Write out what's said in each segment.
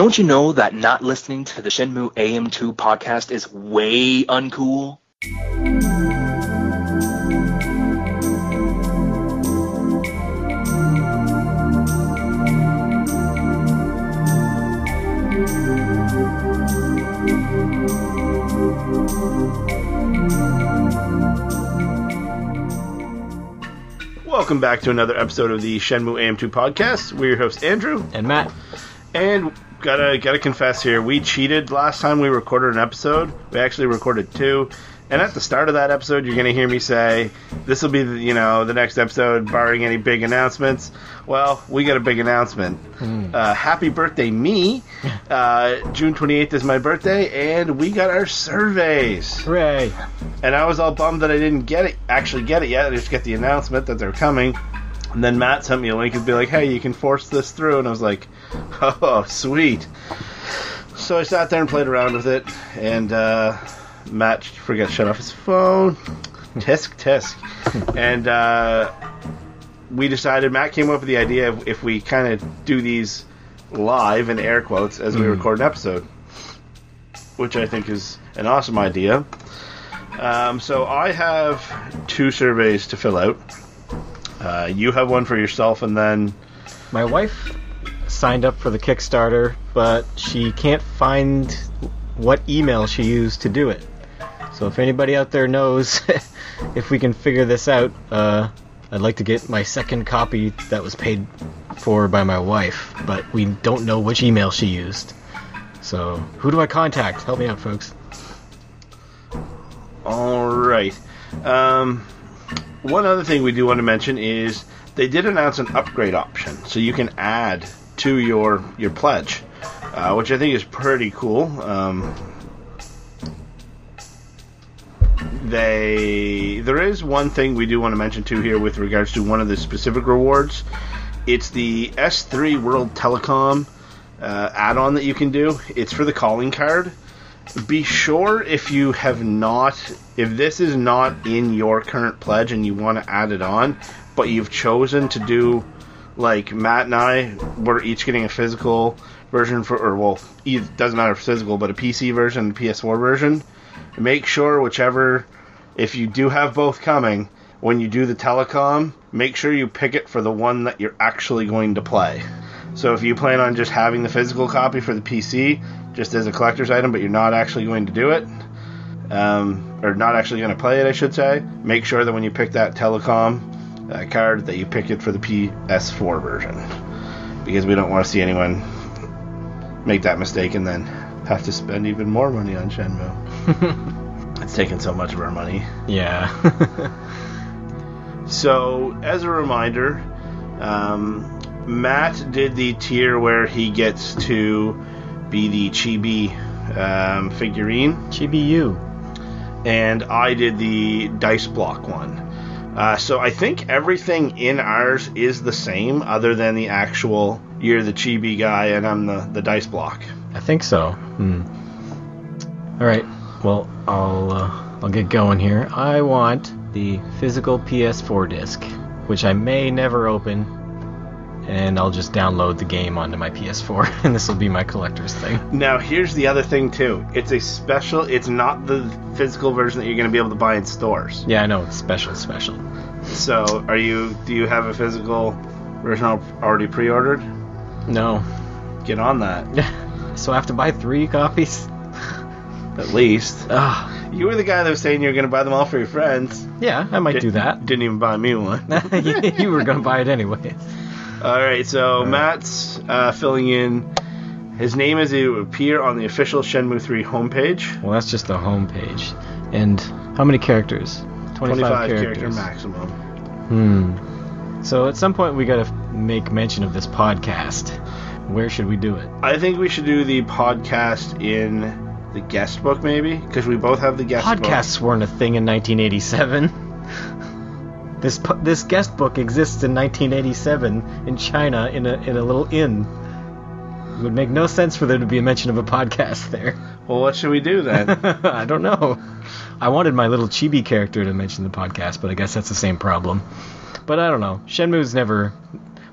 Don't you know that not listening to the Shenmue AM2 podcast is way uncool? Welcome back to another episode of the Shenmue AM2 podcast. We're your host Andrew, And Matt, and gotta gotta confess here, we cheated last time we recorded an episode. We actually recorded two, and at the start of that episode, you're gonna hear me say, "This will be the, you know the next episode, barring any big announcements." Well, we got a big announcement. Uh, happy birthday, me! Uh, June 28th is my birthday, and we got our surveys. hooray! And I was all bummed that I didn't get it, actually get it yet. I just get the announcement that they're coming. And then Matt sent me a link and be like, "Hey, you can force this through." And I was like, "Oh, sweet." So I sat there and played around with it, and uh, Matt forgot to shut off his phone. tisk tisk, and uh, we decided. Matt came up with the idea of if we kind of do these live in air quotes as we record an episode, which I think is an awesome idea. Um, so I have two surveys to fill out. Uh, you have one for yourself, and then My wife signed up for the Kickstarter, but she can't find what email she used to do it. So if anybody out there knows if we can figure this out, uh, I'd like to get my second copy that was paid for by my wife, but we don't know which email she used. So who do I contact? Help me out, folks. all right. Um, one other thing we do want to mention is they did announce an upgrade option, so you can add to your your pledge, uh, which I think is pretty cool. Um, they there is one thing we do want to mention too here with regards to one of the specific rewards. It's the S3 World Telecom uh, add-on that you can do. It's for the calling card. Be sure if you have not, if this is not in your current pledge and you want to add it on, but you've chosen to do like Matt and I, we're each getting a physical version for, or well, it doesn't matter if physical, but a PC version and PS4 version. Make sure whichever, if you do have both coming, when you do the telecom, make sure you pick it for the one that you're actually going to play. So if you plan on just having the physical copy for the PC, just as a collector's item, but you're not actually going to do it, um, or not actually going to play it, I should say, make sure that when you pick that telecom uh, card, that you pick it for the PS4 version, because we don't want to see anyone make that mistake and then have to spend even more money on Shenmue. it's taken so much of our money. Yeah. So, as a reminder, um, Matt did the tier where he gets to be the Chibi um, figurine, Chibi U. and I did the dice block one. Uh, so I think everything in ours is the same, other than the actual you're the Chibi guy and I'm the, the dice block. I think so. Hmm. All right. Well, I'll uh, I'll get going here. I want the physical PS4 disc, which I may never open, and I'll just download the game onto my PS4, and this will be my collector's thing. Now, here's the other thing too. It's a special. It's not the physical version that you're going to be able to buy in stores. Yeah, I know it's special, special. So, are you? Do you have a physical version already pre-ordered? No. Get on that. so I have to buy three copies. At least. Ah, You were the guy that was saying you were going to buy them all for your friends. yeah, I might do that. Didn't even buy me one. you were gonna buy it anyway. All right, so Matt's uh, filling in. His name is it would appear on the official Shenmue 3 homepage. Well, that's just the homepage. And how many characters? 25 character characters. maximum. Hmm. So at some point we gotta make mention of this podcast. Where should we do it? I think we should do the podcast in the guest book, maybe, because we both have the guest book. Podcasts weren't a thing in 1987. This this guest book exists in 1987 in China in a in a little inn. It would make no sense for there to be a mention of a podcast there. Well, what should we do then? I don't know. I wanted my little chibi character to mention the podcast, but I guess that's the same problem. But I don't know. Shenmue's never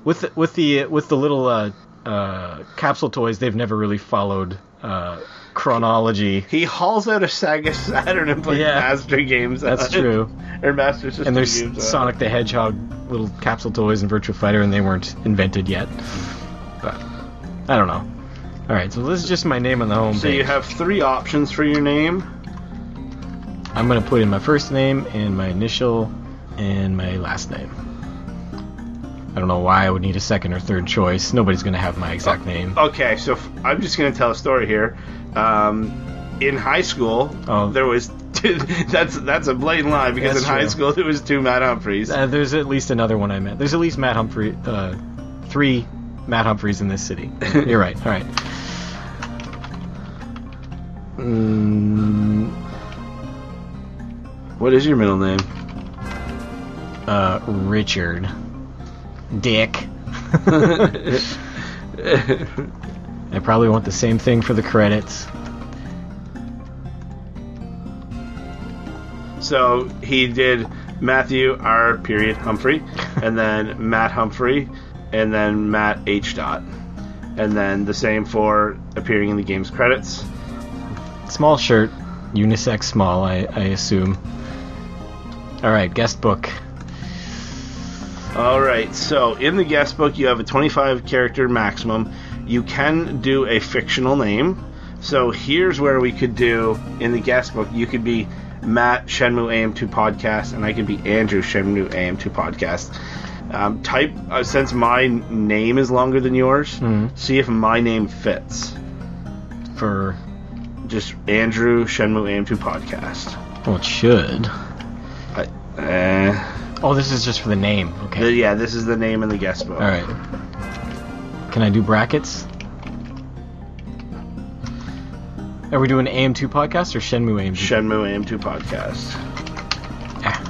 with the, with the with the little uh, uh, Capsule Toys, they've never really followed uh, chronology. He hauls out a Sega Saturn and plays Yeah. Master games. That's true. Or Master System And there's games. on. Sonic the Hedgehog little capsule toys and Virtual Fighter, and they weren't invented yet. But I don't know. All right, so this is just my name on the home So page. you have three options for your name. I'm gonna put in my first name and my initial and my last name. I don't know why I would need a second or third choice. Nobody's gonna have my exact name. Okay, so f- I'm just going to tell a story here. Um, in high school, Oh. there was that's that's a blatant lie because That's in high true. school there was two Matt Humphreys. Uh, there's at least another one I met. There's at least Matt Humphrey, uh, three Matt Humphreys in this city. You're right. All right. Mm, What is your middle name? uh, Richard. Dick. I probably want the same thing for the credits. So he did Matthew R. Period Humphrey, and then Matt Humphrey, and then Matt H. Dot, and then the same for appearing in the game's credits. Small shirt, unisex small, I, I assume. All right, guest book. All right. So in the guest book, you have a 25 character maximum. You can do a fictional name. So here's where we could do in the guest book. You could be Matt Shenmue AM2 podcast, and I could be Andrew Shenmue AM2 podcast. Um, type uh, since my name is longer than yours. Mhm. See if my name fits. For Just Andrew Shenmue AM2 podcast. well, it should. I, uh, Oh, this is just for the name. Okay. the- yeah, this is the name in the guest book. All right. Can I do brackets? Are we doing AM2 podcast or Shenmue AM2? Shenmue AM2 podcast. Ah.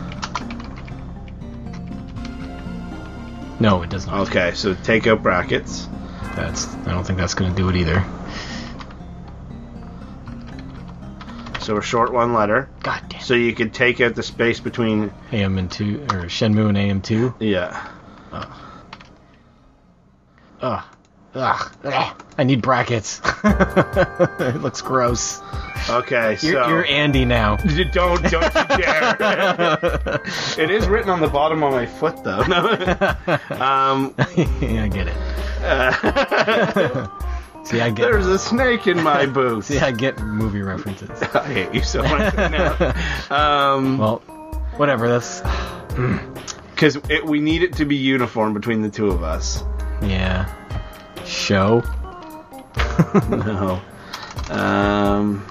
No, it does not. Okay, so take out brackets. That's. I don't think that's going to do it either. So a short one letter. God damn. So you could take out the space between. AM and two or Shenmue and AM2. Yeah. Ugh. Ugh. Ugh. I need brackets. it looks gross. Okay, so You're, you're Andy now. don't don't you dare. it is written on the bottom of my foot though. Um, yeah, I get it. Uh, See, I get. there's a snake in my boot. See, I get movie references. I hate you so much now. Um, Well, whatever. That's because we need it to be uniform between the two of us. yeah. Show. No. Um,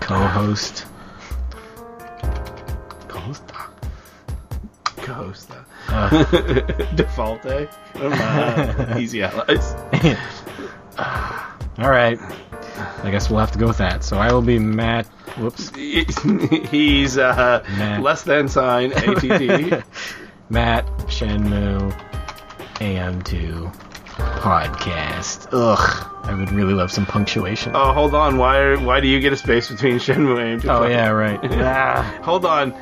co-host. Co-host. Uh, Default day. Uh, easy allies. all right. I guess we'll have to go with that. So I will be Matt. Whoops. He's uh, Nah. less than sign ATT. Matt Shenmue AM2 podcast. Ugh. I would really love some punctuation. oh, hold on. Why why do you get a space between Shenmue and Oh, yeah, right. ah, Hold on.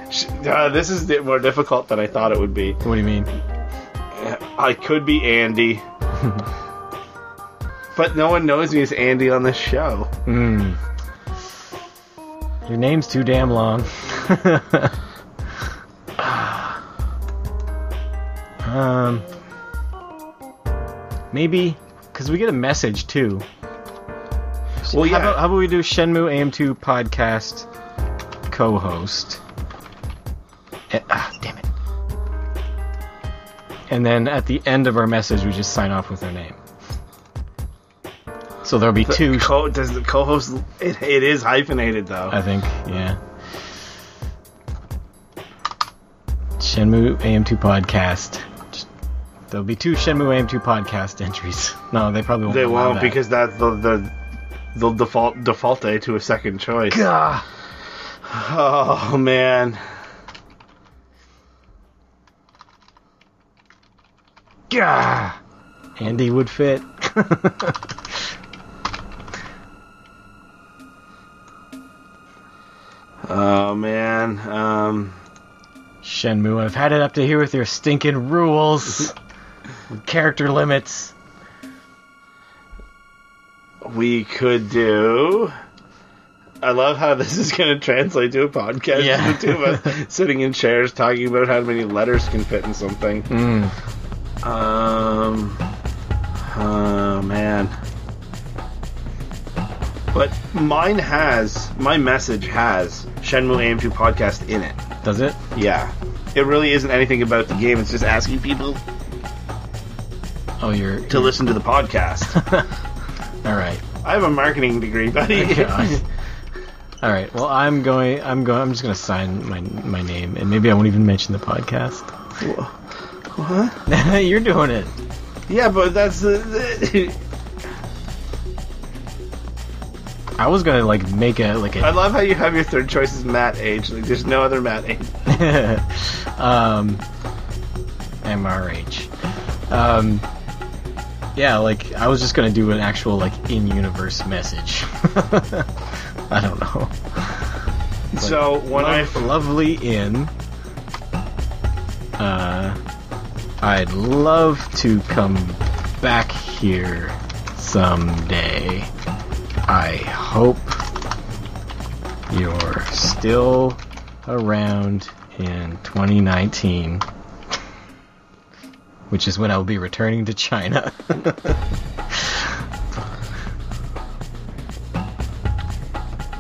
Uh, this is more difficult than I thought it would be. what do you mean? I could be Andy. but no one knows me as Andy on this show. Hmm. Your name's too damn long. um, maybe because we get a message too. Well, How yeah. about, how about we do Shenmue AM2 podcast co-host? Eh, ah, damn it. And then at the end of our message, we just sign off with our name. So there'll be two. Co- does the co-host? It, it is hyphenated though. I think, yeah. Shenmue AM2 podcast. There'll be two Shenmue AM2 podcast entries. No, they probably won't. they won't that. because that's the the the default default day to a second choice. Gah. Oh man. Gah. Andy would fit. Oh man. Um. Shenmue, I've had it up to here with your stinking rules. character limits. We could do. I love how this is going to translate to a podcast. Yeah. The two of us sitting in chairs talking about how many letters can fit in something. Mm. Um. Oh man. But mine has my message has Shenmue AM2 podcast in it. Does it? Yeah. It really isn't anything about the game. It's just asking people Oh, you're to listen to the podcast. All right. I have a marketing degree, buddy. All right. Well, I'm going. I'm going. I'm just going to sign my my name, and maybe I won't even mention the podcast. what? You're doing it. Yeah, but that's the I was gonna like make a like I a love how you have your third choice is Matt Age. Like, there's no other Matt Age. um, MRH. Um, yeah, like I was just gonna do an actual like in-universe message. I don't know. So when I Lov- lovely inn. Uh, I'd love to come back here someday. I hope you're still around in 2019, which is when I'll be returning to China.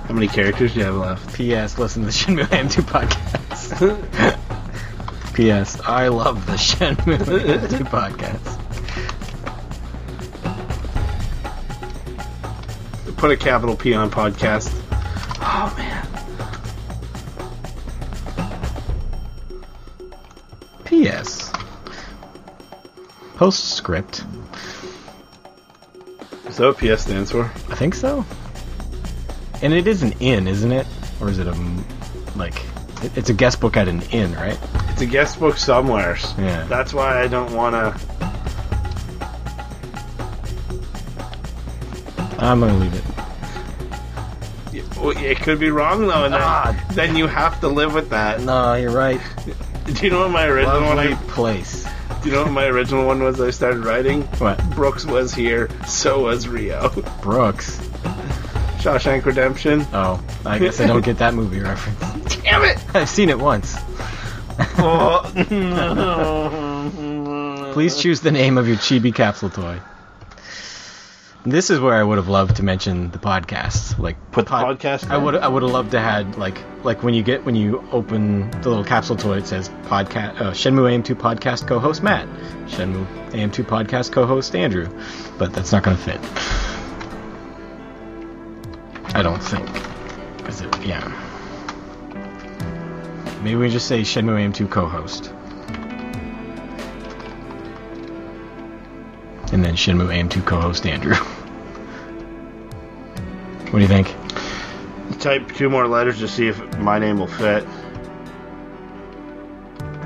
how many characters do you have left? P.S. Listen to the Shenmue AM2 podcast. P.S. I love the Shenmue AM2 podcast. Put a capital P on podcast. Oh man. Postscript. Is that what PS stands for? I think so. And it is an inn, isn't it? Or is it a like? It's a guest book at an inn, right? It's a guest book somewhere. Yeah. That's why I don't want to. I'm gonna leave it. It could be wrong though, and then, Ah. then you have to live with that. No, you're right. Do you know what my original one? I, place. Do you know what my original one was? I started writing. What? Brooks was here, so was Rio. Brooks. Shawshank Redemption. Oh, I guess I don't get that movie reference. Damn it! I've seen it once. Oh. Please choose the name of your chibi capsule toy. This is where I would have loved to mention the podcast. Like Put the podcast I would I would have loved to had like like when you get when you open the little capsule toy it says podcast uh, Shenmue AM2 podcast co-host Matt, Shenmue AM2 podcast co-host Andrew, but that's not going to fit. I don't think. Is it? Yeah. Maybe we just say Shenmue AM2 co-host. And then Shenmue AM2 co-host Andrew. what do you think? Type two more letters to see if my name will fit.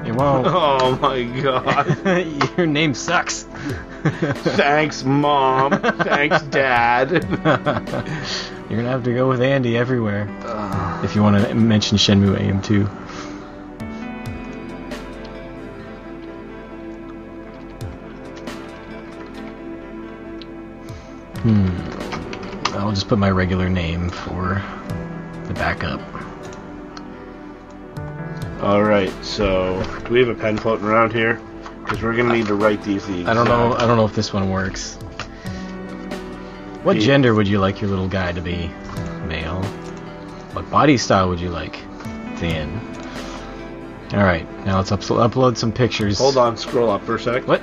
It won't. Oh my god. Your name sucks. Thanks, mom. Thanks, dad. You're gonna have to go with Andy everywhere if you want to mention Shenmue AM2. Hmm. I'll just put my regular name for the backup. All right. So, do we have a pen floating around here? Because we're gonna need to write these. these I don't know. I don't know if this one works. What gender would you like your little guy to be? Male. What body style would you like? Thin. All right. Now let's up- upload some pictures. Hold on. Scroll up for a sec. What?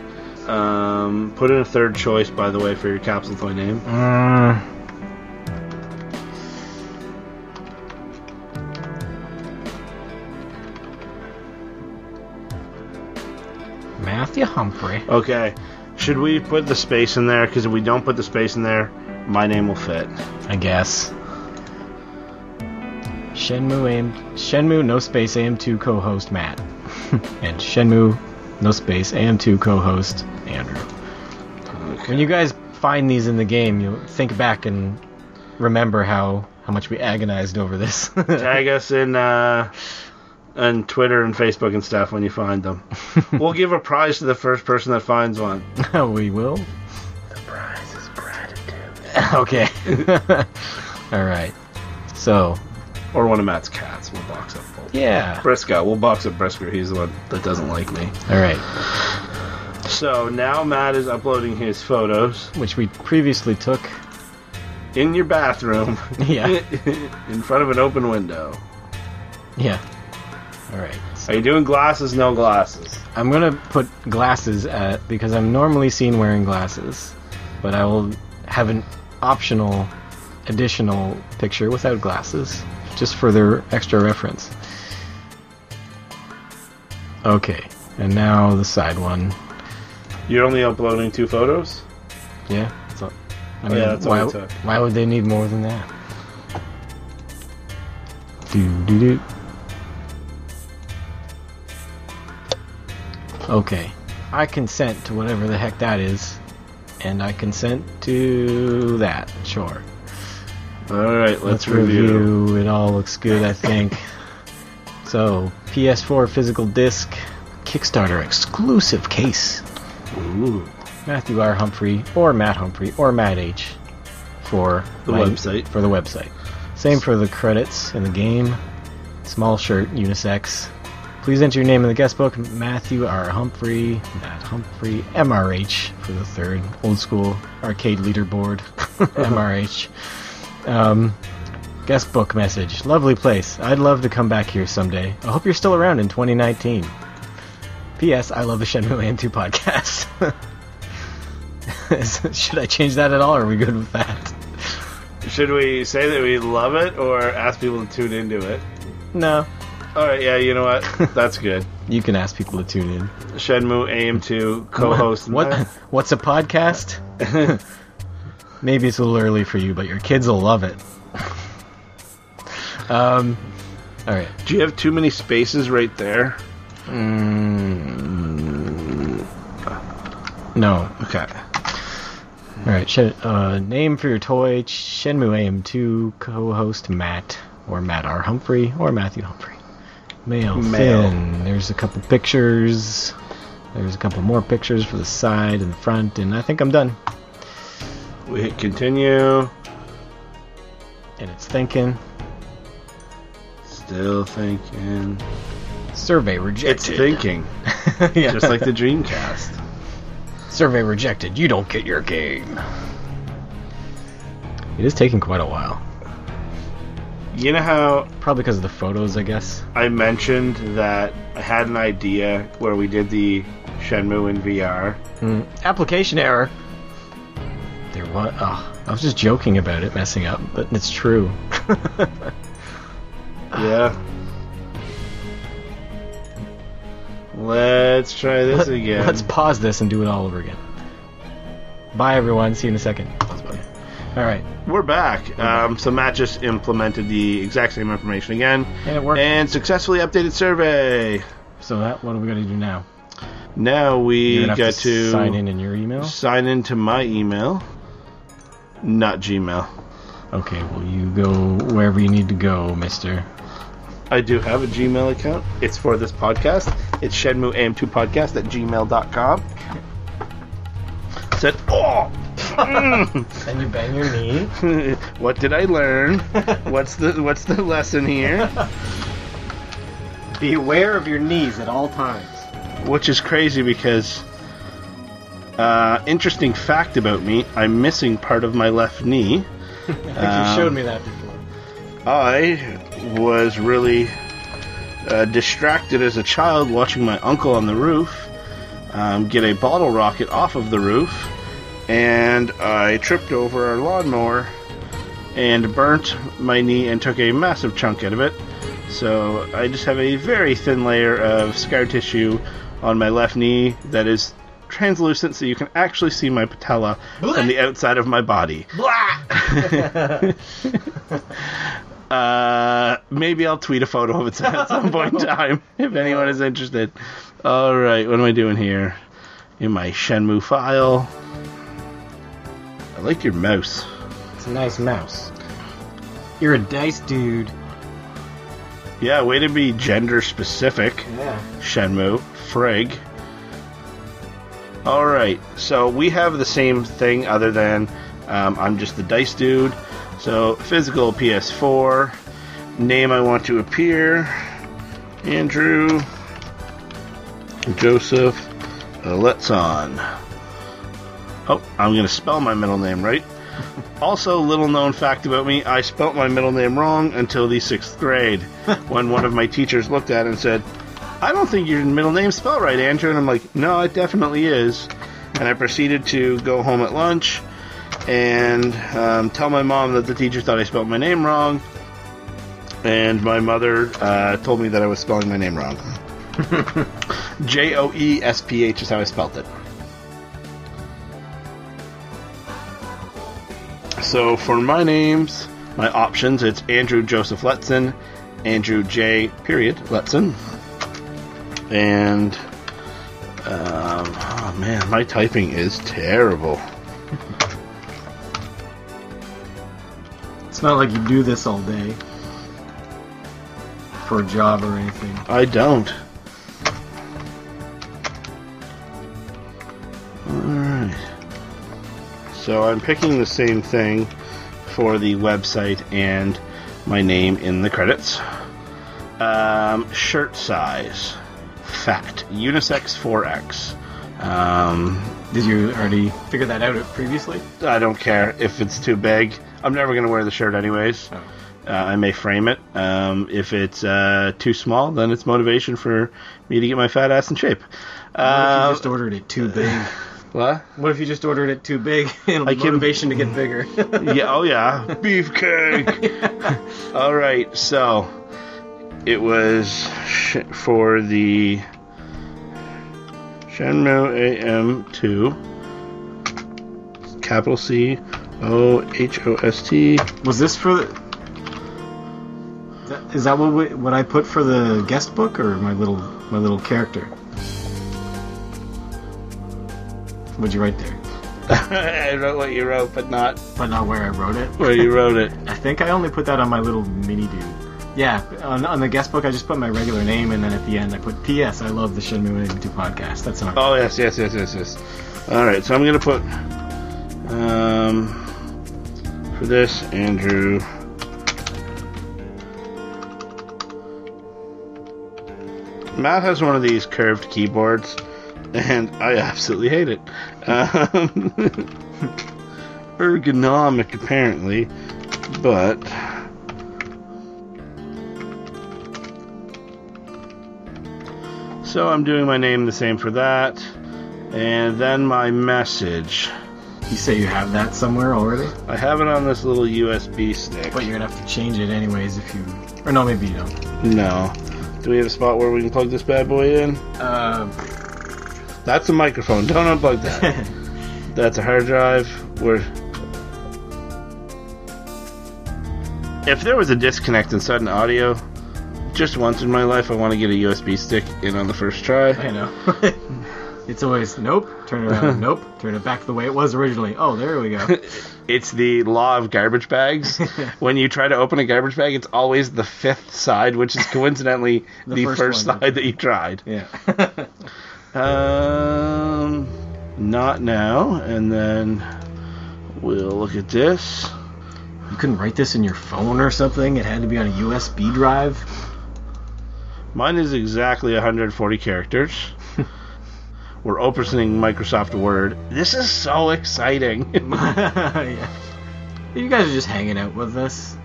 Um, put in a third choice, by the way, for your capsule toy name. Mm. Matthew Humphrey. Okay. Should we put the space in there? Because if we don't put the space in there, my name will fit. I guess. Shenmue AM Shenmue no space AM2 co-host Matt. and Shenmue no space AM2 co-host Andrew. When you guys find these in the game, you'll think back and remember how how much we agonized over this. Tag us in uh, and Twitter and Facebook and stuff when you find them. we'll give a prize to the first person that finds one. we will. The prize is gratitude. Okay. All right. So, Or one of Matt's cats. We'll box up both. yeah. Briscoe. We'll box up Briscoe. He's the one that doesn't like me. All right. So now Matt is uploading his photos Which we previously took. in your bathroom Yeah. in front of an open window. Yeah. All right. Are you doing glasses? No glasses. I'm gonna put glasses at because I'm normally seen wearing glasses, but I will have an optional, additional picture without glasses, just for their extra reference. Okay, and now the side one. You're only uploading two photos? Yeah. So, I Oh, yeah, that's all why, took. why would they need more than that? Do do do. Okay, I consent to whatever the heck that is, and I consent to that. Sure. All right, let's, Let's review. review. It all looks good, I think. So, PS4 physical disc, Kickstarter exclusive case. Ooh, Matthew R. Humphrey or Matt Humphrey or Matt H. for The website. For the website. Same for the credits in the game. Small shirt, unisex. Please enter your name in the guest book. Matthew R. Humphrey, Matt Humphrey, MRH for the third old school arcade leaderboard. MRH. Um, guest book message. Lovely place. I'd love to come back here someday. I hope you're still around in 2019. P.S. I love the Shenmue AM2 podcast. Should I change that at all, or are we good with that? Should we say that we love it or ask people to tune into it? No. All right, yeah, you know what? That's good. You can ask people to tune in. Shenmue AM2 co-host. What? What's a podcast? Maybe it's a little early for you, but your kids will love it. um. All right. Do you have too many spaces right there? Mm, no. Okay. All right. Shen, uh, name for your toy: Shenmue AM2 co-host Matt, or Matt R. Humphrey, or Matthew Humphrey. Male, Male. There's a couple pictures. There's a couple more pictures for the side and the front, and I think I'm done. We hit continue. And it's thinking. Still thinking. Survey rejected. It's thinking. yeah. Just like the Dreamcast. Survey rejected. You don't get your game. It is taking quite a while. You know how Probably because of the photos, I guess. I mentioned that I had an idea where we did the Shenmue in VR? Hmm. Application error. There was. Oh, I was just joking about it messing up, but it's true. Yeah. Let's try this again. Let's pause this and do it all over again. Bye, everyone. See you in a second. All right. We're back. Um, so Matt just implemented the exact same information again And it worked. and successfully updated survey. so that what are we gonna do now? Now we get to, to sign in in your email. sign into my email, not Gmail. Okay. Well, you go wherever you need to go, Mister. I do have a Gmail account. It's for this podcast. It's shenmueam2podcast at gmail.com. Said, oh! And you bang your knee. what did I learn? What's the what's the lesson here? Be aware of your knees at all times. Which is crazy because uh, interesting fact about me, I'm missing part of my left knee. I think Um, you showed me that before. I was really uh, distracted as a child watching my uncle on the roof um, get a bottle rocket off of the roof, and I tripped over our lawnmower and burnt my knee and took a massive chunk out of it. So I just have a very thin layer of scar tissue on my left knee that is translucent, so you can actually see my patella from the outside of my body. Uh, maybe I'll tweet a photo of it at some point in time if anyone is interested. All right, what am I doing here? In my Shenmue file. I like your mouse. It's a nice mouse. You're a dice dude. Yeah, way to be gender specific. Yeah. Shenmue, Frig. Alright, so we have the same thing other than um, I'm just the dice dude. So, physical PS4. Name I want to appear Andrew Joseph Letson. Oh, I'm going to spell my middle name right. Also, little known fact about me, I spelt my middle name wrong until the sixth grade when one of my teachers looked at it and said, I don't think your middle name's spelled right, Andrew. And I'm like, no, it definitely is. And I proceeded to go home at lunch and um, tell my mom that the teacher thought I spelled my name wrong. And my mother uh, told me that I was spelling my name wrong. J O E S P H is how I spelled it. So for my names, my options, it's Andrew Joseph Letson, Andrew J. Period Letson, and um, oh man, my typing is terrible. It's not like you do this all day for a job or anything. I don't. Alright. So I'm picking the same thing for the website and my name in the credits. Um, shirt size. Fat. Unisex 4X. Um, Did you already figure that out previously? I don't care if it's too big. I'm never going to wear the shirt anyways. Oh. Uh, I may frame it. Um, if it's uh, too small, then it's motivation for me to get my fat ass in shape. What if Uh, you just ordered it too big? what? What if you just ordered it too big? It'll I be can- motivation to get bigger. Yeah, oh yeah, beefcake. All right, so it was sh- for the Shenmue AM2, capital C O H O S T. Was this for the? Is that what we, what I put for the guest book or my little my little character? What'd you write there? I wrote what you wrote, but not But not where I wrote it. where you wrote it. I think I only put that on my little mini dude. Yeah, on, on the guest book I just put my regular name and then at the end I put P.S. I love the Shenmue AM2 podcast. That's enough. Oh yes, yes, yes, yes, yes. All right, so I'm gonna put um for this Andrew. Matt has one of these curved keyboards, and I absolutely hate it. Um, ergonomic, apparently, but so I'm doing my name the same for that. And then my message. You say you have that somewhere already, I have it on this little USB stick. but you're gonna have to change it anyways if you. Or no, maybe you don't. No. Do we have a spot where we can plug this bad boy in? Uh, That's a microphone. Don't unplug that. That's a hard drive. Where. If there was a disconnect in sudden audio, just once in my life, I want to get a USB stick in on the first try. I know. it's always nope. Turn it around. nope. Turn it back the way it was originally. Oh, there we go. It's the law of garbage bags. when you try to open a garbage bag, it's always the fifth side, which is coincidentally the, The first, first side that you tried. Yeah. Um, not now. And then we'll look at this. you couldn't write this in your phone or something. It had to be on a USB drive. Mine is exactly 140 characters. We're opening Microsoft Word. This is so exciting. yeah. You guys are just hanging out with us.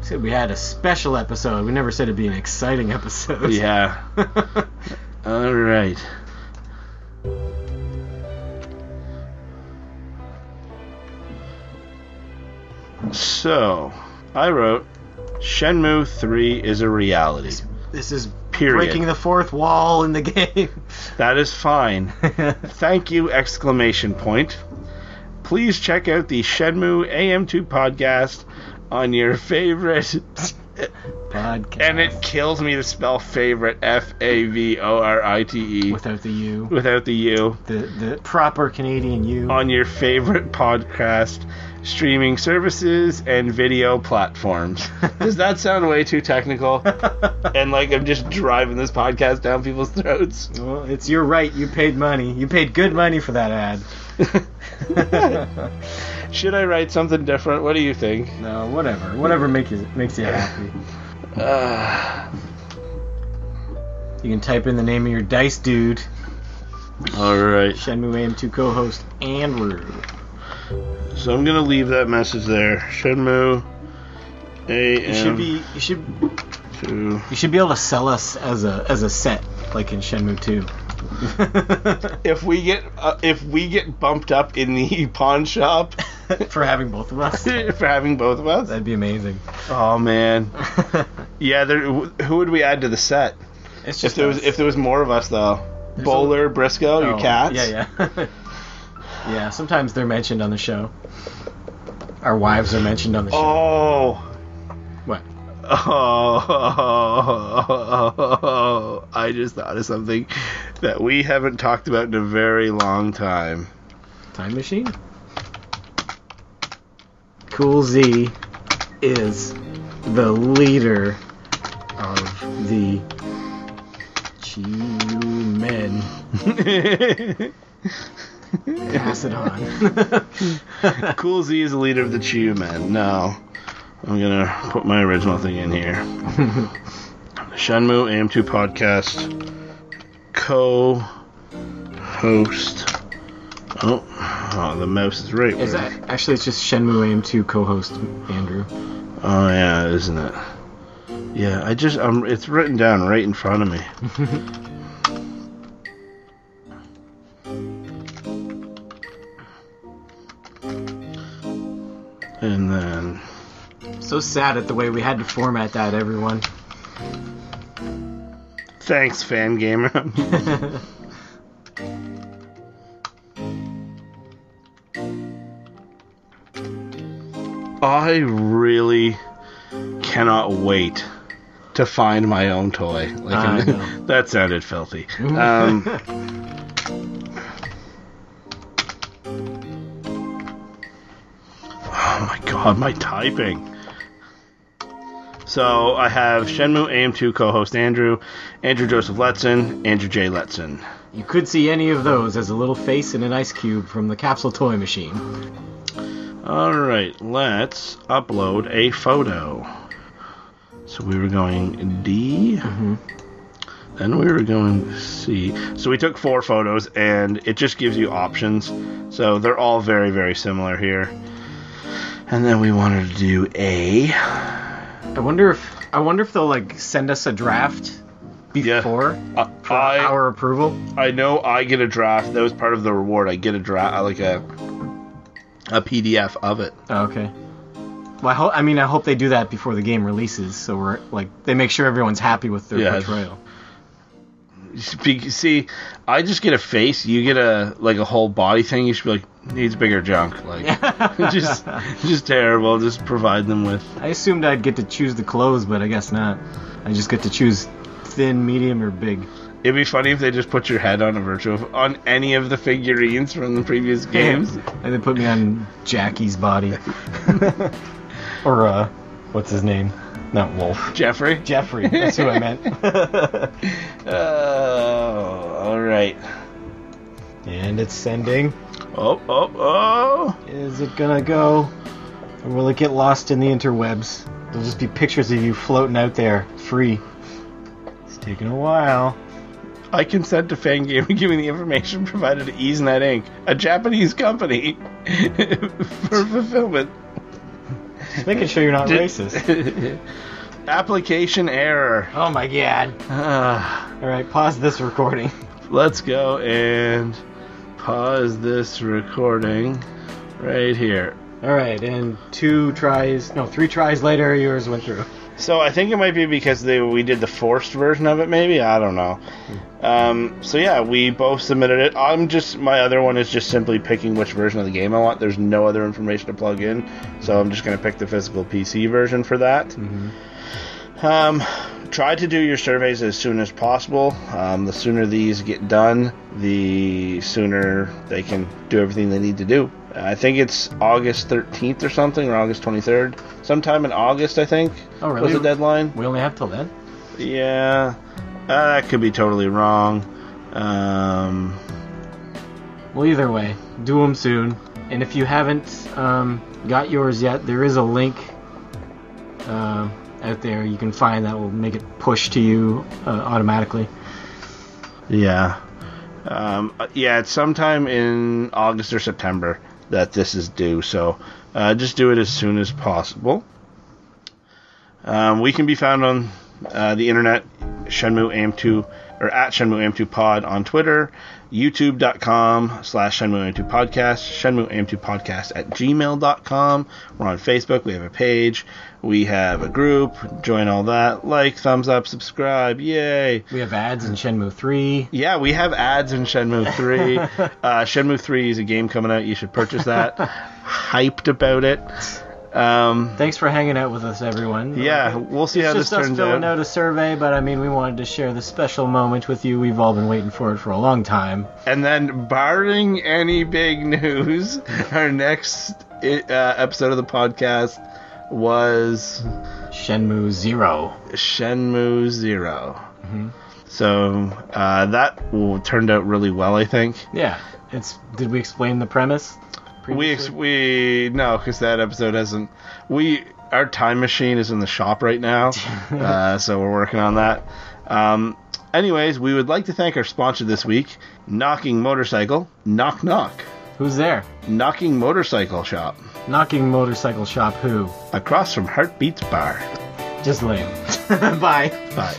Said we had a special episode. We never said it'd be an exciting episode. yeah. All right. So, I wrote Shenmue 3 is a reality. this is Period. breaking the fourth wall in the game. That is fine. Thank you! Exclamation point. Please check out the Shenmue AM2 podcast on your favorite Podcast. And it kills me to spell favorite F A V O R I T E without the U, without the U the the proper Canadian U. on your favorite podcast streaming services and video platforms. Does that sound way too technical? and like I'm just driving this podcast down people's throats. Well, it's your right. You paid money. You paid good money for that ad. Should I write something different? What do you think? no, whatever. Whatever makes you makes you happy. Uh, You can type in the name of your dice dude, all right. Shenmue AM2 co-host Andrew. So I'm gonna leave that message there. Shenmue. A You should be you should two. you should be able to sell us as a as a set like in Shenmue 2. If we get uh, if we get bumped up in the pawn shop for having both of us. for having both of us, That'd be amazing. oh man, yeah. There, who would we add to the set? It's If there was if there was more of us though, There's Bowler, Briscoe, your Oh, cats. Yeah, yeah. Yeah, sometimes they're mentioned on the show. Our wives are mentioned on the show. Oh. What? Oh, I just thought of something that we haven't talked about in a very long time. Time machine? Cool Z is the leader of the Chu Men. Pass it on. cool Z is the leader of the Chew Men. No. I'm gonna put my original thing in here. Shenmue AM2 podcast co host. Oh, oh, the mouse is right. is that actually it's just Shenmue AM2 co-host Andrew. Oh yeah, isn't it? Yeah, I just um, it's written down right in front of me. So sad at the way we had to format that, everyone. thanks, fan gamer. I really cannot wait to find my own toy. Like that sounded filthy. Um, oh my god, my typing. So I have Shenmue AM2 co-host Andrew, Andrew Joseph Letson, Andrew J. Letson. You could see any of those as a little face in an ice cube from the capsule toy machine. All right, let's upload a photo. So we were going D, mm-hmm. then we were going C. So we took four photos, and it just gives you options. So they're all very, very similar here. And then we wanted to do A. I wonder if I wonder if they'll like send us a draft Yeah. before Uh, for I our approval. I know I get a draft. That was part of the reward. I get a draft, like a a PDF of it. Oh, okay. Well, I, ho- I mean, I hope they do that before the game releases, so we're like they make sure everyone's happy with their Yeah. portrayal. See, I just get a face. You get a like a whole body thing. You should be like needs bigger junk. Like just just terrible. Just provide them with. I assumed I'd get to choose the clothes, but I guess not. I just get to choose thin, medium, or big. It'd be funny if they just put your head on a virtual on any of the figurines from the previous games. and they put me on Jacky's body. or uh, what's his name? Not Wolf. Jeffrey. Jeffrey. That's who I meant. Oh, all right. and it's sending. Oh, oh, oh. Is it gonna go? Or will it get lost in the interwebs? There'll just be pictures of you floating out there, free. It's taking a while. I consent to Fangaming giving the information provided to YS NET Inc., a Japanese company, for fulfillment. Just making sure you're not racist. Application error. Oh my god. Ah, Alright, pause this recording. let's go and pause this recording right here. Alright, and two tries, no, three tries later, yours went through. So I think it might be because they, we did the forced version of it, maybe. I don't know. Um, so yeah, we both submitted it. I'm just my other one is just simply picking which version of the game I want. There's no other information to plug in, so I'm just gonna pick the physical PC version for that. Um, try to do your surveys as soon as possible. Um, the sooner these get done, the sooner they can do everything they need to do. I think it's August 13th or something, or August 23rd. Sometime in August, I think, Oh, really? was the deadline. We only have till then. Yeah, uh, that could be totally wrong. Um, Well, either way, do them soon. And if you haven't um, got yours yet, there is a link uh, out there you can find that will make it push to you uh, automatically. yeah. Um, uh, yeah, it's sometime in August or September that this is due, so uh, just do it as soon as possible. Um, we can be found on uh, the internet, Shenmue AM2, or at Shenmue AM2 Pod on Twitter, youtube.com slash Shenmue AM2 Podcast, Shenmue AM2 Podcast at gmail.com. We're on Facebook, we have a page, we have a group, join all that, like, thumbs up, subscribe, yay. We have ads in Shenmue 3. Yeah, we have ads in Shenmue 3. uh, Shenmue 3 is a game coming out. You should purchase that. Hyped about it. Um, Thanks for hanging out with us, everyone. yeah, we'll see how It's this just us turns filling out. out a survey, but I mean, we wanted to share this special moment with you. We've all been waiting for it for a long time. And then, barring any big news, our next uh, episode of the podcast was Shenmue Zero. Shenmue 0 So uh, that turned out really well, I think. Yeah, it's. Did we explain the premise? We ex- we no, because that episode hasn't. We our time machine is in the shop right now, uh, so we're working on that. Um, anyways, we would like to thank our sponsor this week, Knocking Motorcycle. Knock knock. Who's there? Knocking Motorcycle Shop Knocking Motorcycle Shop. Who? across from Heartbeats Bar. Just lame. Bye. Bye.